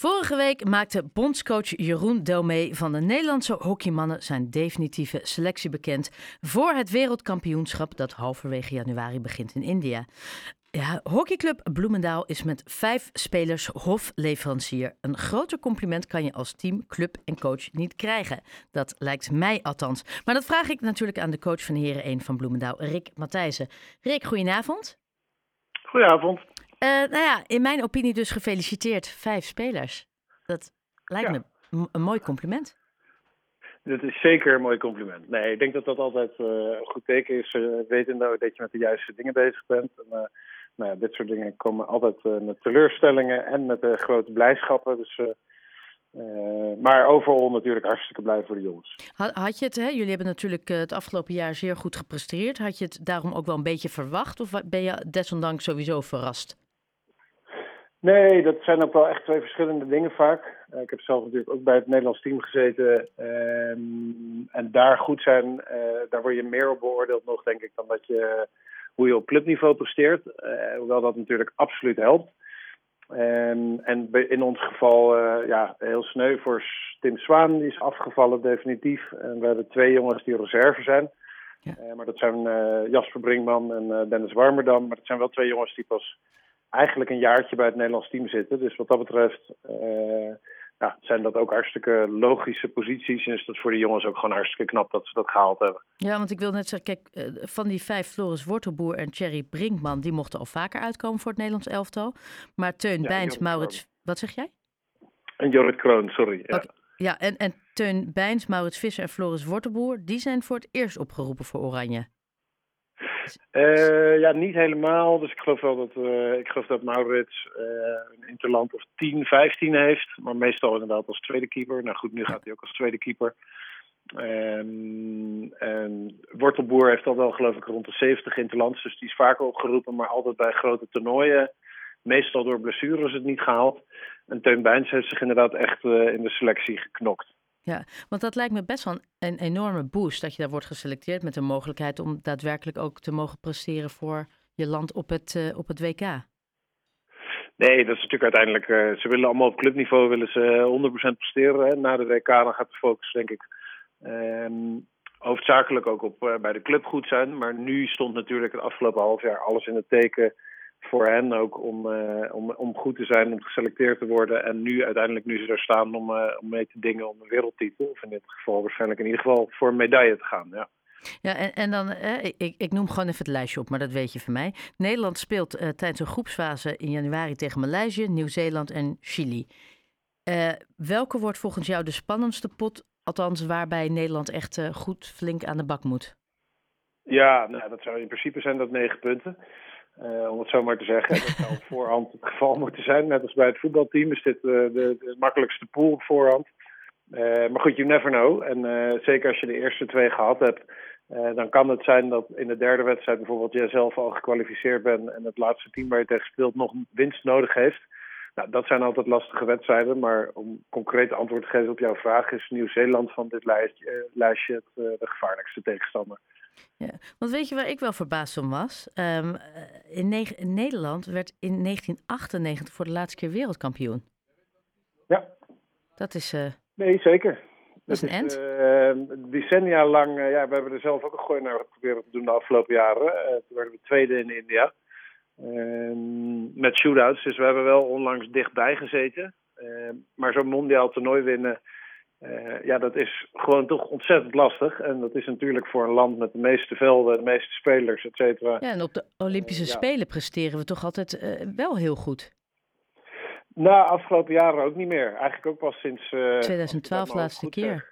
Vorige week maakte bondscoach Jeroen Delmee van de Nederlandse hockeymannen zijn definitieve selectie bekend voor het wereldkampioenschap dat halverwege januari begint in India. Ja, hockeyclub Bloemendaal is met vijf spelers hofleverancier. Een groter compliment kan je als team, club en coach niet krijgen. Dat lijkt mij althans. Maar dat vraag ik natuurlijk aan de coach van Heren 1 van Bloemendaal, Rick Matthijssen. Rick, goedenavond. Goedenavond. Uh, nou ja, in mijn opinie dus gefeliciteerd. Vijf spelers. Dat lijkt me een mooi compliment. Dat is zeker een mooi compliment. Nee, ik denk dat dat altijd uh, een goed teken is. Uh, weten nou dat je met de juiste dingen bezig bent. En, uh, nou ja, dit soort dingen komen altijd met teleurstellingen en met grote blijschappen. Dus, maar overal natuurlijk hartstikke blij voor de jongens. Had, had je het, hè? jullie hebben natuurlijk het afgelopen jaar zeer goed gepresteerd. Had je het daarom ook wel een beetje verwacht? Of ben je desondanks sowieso verrast? Nee, dat zijn ook wel echt twee verschillende dingen vaak. Uh, ik heb zelf natuurlijk ook bij het Nederlands team gezeten. Um, en daar goed zijn, uh, daar word je meer op beoordeeld nog, denk ik, dan dat je, hoe je op clubniveau presteert. Uh, hoewel dat natuurlijk absoluut helpt. Um, en in ons geval, ja, heel sneu voor Tim Zwaan, die is afgevallen definitief. En we hebben twee jongens die reserve zijn. Ja. maar dat zijn Jasper Brinkman en Dennis Warmerdam. Maar dat zijn wel twee jongens die pas eigenlijk een jaartje bij het Nederlands team zitten. Dus wat dat betreft uh, ja, zijn dat ook hartstikke logische posities. En is dat voor de jongens ook gewoon hartstikke knap dat ze dat gehaald hebben. Ja, want ik wil net zeggen, kijk, eh, van die vijf Floris Wortelboer en Thierry Brinkman... die mochten al vaker uitkomen voor het Nederlands elftal. Maar Teun ja, Bijns, Maurits... Wat zeg jij? En Jorrit Kroon, sorry. Ja. ja, en, en Teun Bijns, Maurits Visser en Floris Wortelboer... die zijn voor het eerst opgeroepen voor Oranje. Uh, ja, niet helemaal. Dus ik geloof wel dat, uh, ik geloof dat Maurits uh, een interland of 10, 15 heeft. Maar meestal inderdaad als tweede keeper. Nou goed, nu gaat hij ook als tweede keeper. Um, en Wortelboer heeft al wel geloof ik rond de 70 interlands. Dus die is vaker opgeroepen, maar altijd bij grote toernooien. Meestal door blessures het niet gehaald. En Teun Bijns heeft zich inderdaad echt in de selectie geknokt. Ja, want dat lijkt me best wel een enorme boost dat je daar wordt geselecteerd met de mogelijkheid om daadwerkelijk ook te mogen presteren voor je land op het, uh, op het WK. Nee, dat is natuurlijk uiteindelijk. Uh, ze willen allemaal op clubniveau willen ze 100% presteren. Hè. Na de WK dan gaat de focus, denk ik, um, hoofdzakelijk ook op bij de club goed zijn. Maar nu stond natuurlijk het afgelopen half jaar alles in het teken voor hen ook om, uh, om, om goed te zijn, om geselecteerd te worden. En nu uiteindelijk, nu ze daar staan, om, uh, om mee te dingen om een wereldtitel. Of in dit geval waarschijnlijk in ieder geval voor een medaille te gaan. Ja. Ja, en, en dan, eh, ik, ik noem gewoon even het lijstje op, maar dat weet je van mij. Nederland speelt uh, tijdens een groepsfase in januari tegen Maleisië, Nieuw-Zeeland en Chili. Uh, welke wordt volgens jou de spannendste pot, althans waarbij Nederland echt goed flink aan de bak moet? Ja, nou, dat zou in principe zijn dat negen punten. Uh, om het zo maar te zeggen. Dat zou op voorhand het geval moeten zijn. Net als bij het voetbalteam is dit uh, de, makkelijkste pool op voorhand. Uh, maar goed, you never know. En zeker als je de eerste twee gehad hebt, dan kan het zijn dat in de derde wedstrijd bijvoorbeeld jij zelf al gekwalificeerd bent en het laatste team waar je tegen speelt nog winst nodig heeft. Nou, dat zijn altijd lastige wedstrijden, maar om concreet antwoord te geven op jouw vraag is Nieuw-Zeeland van dit lijstje, lijstje het, de gevaarlijkste tegenstander. Ja, want weet je waar ik wel verbaasd om was? Um, in, in, Nederland werd in 1998 voor de laatste keer wereldkampioen. Ja. Dat is... Uh, nee, zeker. Dat is een end. Uh, decennia lang, uh, ja, we hebben er zelf ook een gooi naar geprobeerd te doen de afgelopen jaren. toen werden we tweede in India. Ehm, met shootouts, dus we hebben wel onlangs dichtbij gezeten. Ehm, maar zo'n mondiaal toernooi winnen uh, ja, dat is gewoon toch ontzettend lastig. En dat is natuurlijk voor een land met de meeste velden, de meeste spelers, et cetera. Ja, en op de Olympische uh, Spelen presteren we toch altijd uh, wel heel goed? Nou, afgelopen jaren ook niet meer. Eigenlijk ook pas sinds... 2012 laatste keer.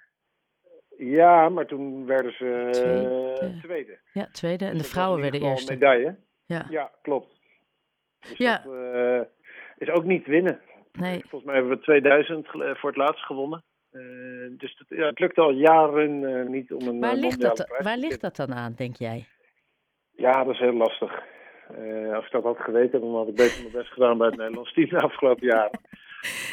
Ja, maar toen werden ze tweede. tweede. Ja, tweede. En de dus vrouwen werden eerste. medaille. Ja, ja klopt. Dus ja. dat is ook niet winnen. Nee. Volgens mij hebben we 2000 voor het laatst gewonnen. Uh, dus het, ja, het lukt al jaren uh, niet om een waar ligt, dat, waar ligt dat dan aan, denk jij? Ja, dat is heel lastig. Uh, als ik dat had geweten, dan had ik beter mijn best gedaan bij het Nederlands team de afgelopen jaren.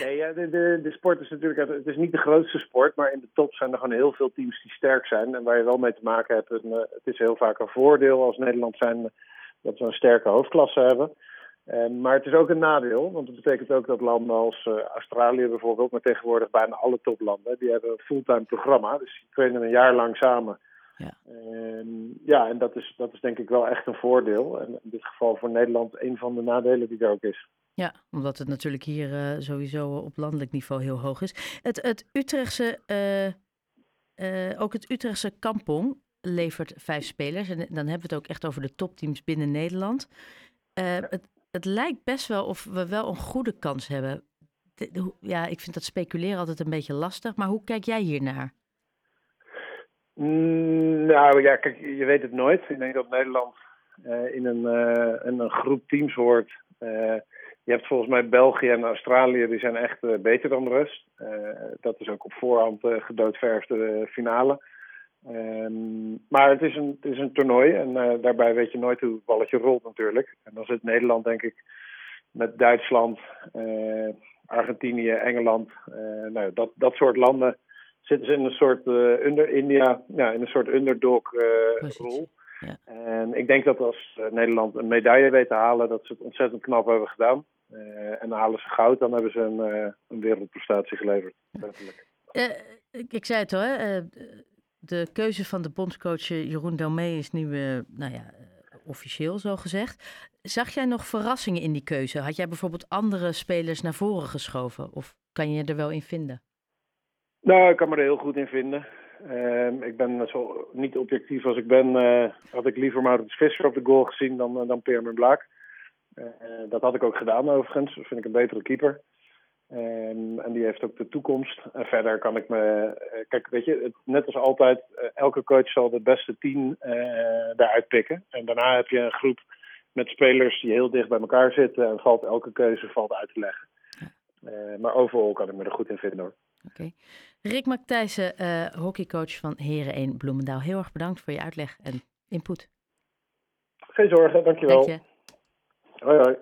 Nee, ja, de, de, de sport is natuurlijk, het is niet de grootste sport, maar in de top zijn er gewoon heel veel teams die sterk zijn en waar je wel mee te maken hebt. En, het is heel vaak een voordeel als Nederland zijn dat we een sterke hoofdklasse hebben. Ehm, maar het is ook een nadeel, want het betekent ook dat landen als uh, Australië bijvoorbeeld, maar tegenwoordig bijna alle toplanden, die hebben een fulltime programma. Dus die trainen een jaar lang samen. Ja, en, ja, en dat is, dat is denk ik wel echt een voordeel. En in dit geval voor Nederland een van de nadelen die er ook is. Ja, omdat het natuurlijk hier uh, sowieso op landelijk niveau heel hoog is. Het, het Utrechtse, uh, uh, ook het Utrechtse kampong levert vijf spelers. En dan hebben we het ook echt over de topteams binnen Nederland. het, het lijkt best wel of we wel een goede kans hebben. Ja, ik vind dat speculeren altijd een beetje lastig. Maar hoe kijk jij hier naar? Mm, nou ja, kijk, je weet het nooit. Ik denk dat Nederland uh, in, een, in een groep teams hoort. Uh, je hebt volgens mij België en Australië, die zijn echt beter dan de rest. dat is ook op voorhand gedoodverfde finale. Maar het is, een, het is een toernooi en daarbij weet je nooit hoe het balletje rolt natuurlijk. En dan zit Nederland denk ik met Duitsland, Argentinië, Engeland. nou, dat, dat soort landen zitten ze in een soort under India, ja, in een soort underdog rol. Ja. En ik denk dat als Nederland een medaille weet te halen, dat ze het ontzettend knap hebben gedaan. en dan halen ze goud, dan hebben ze een, een wereldprestatie geleverd. Ik, ik, zei het al, hè? De keuze van de bondscoach Jeroen Delmee is nu, nou ja, officieel zo gezegd. Zag jij nog verrassingen in die keuze? Had jij bijvoorbeeld andere spelers naar voren geschoven? Of kan je er wel in vinden? Nou, ik kan me er heel goed in vinden. Uh, ik ben zo niet objectief als ik ben. Uh, had ik liever Maurits Visser op de goal gezien dan, uh, dan Blaak. Eh, dat had ik ook gedaan overigens. Dat vind ik een betere keeper. Ehm, en die heeft ook de toekomst. En verder kan ik me... kijk, weet je, het, net als altijd, elke coach zal de beste tien daaruit pikken. En daarna heb je een groep met spelers die heel dicht bij elkaar zitten. En valt elke keuze valt uit te leggen. maar overal kan ik me er goed in vinden hoor. Oké. Rick Maktijssen, uh, hockeycoach van Heren 1 Bloemendaal. Heel erg bedankt voor je uitleg en input. Geen zorgen, dankjewel. Dank je. Hoi hoi.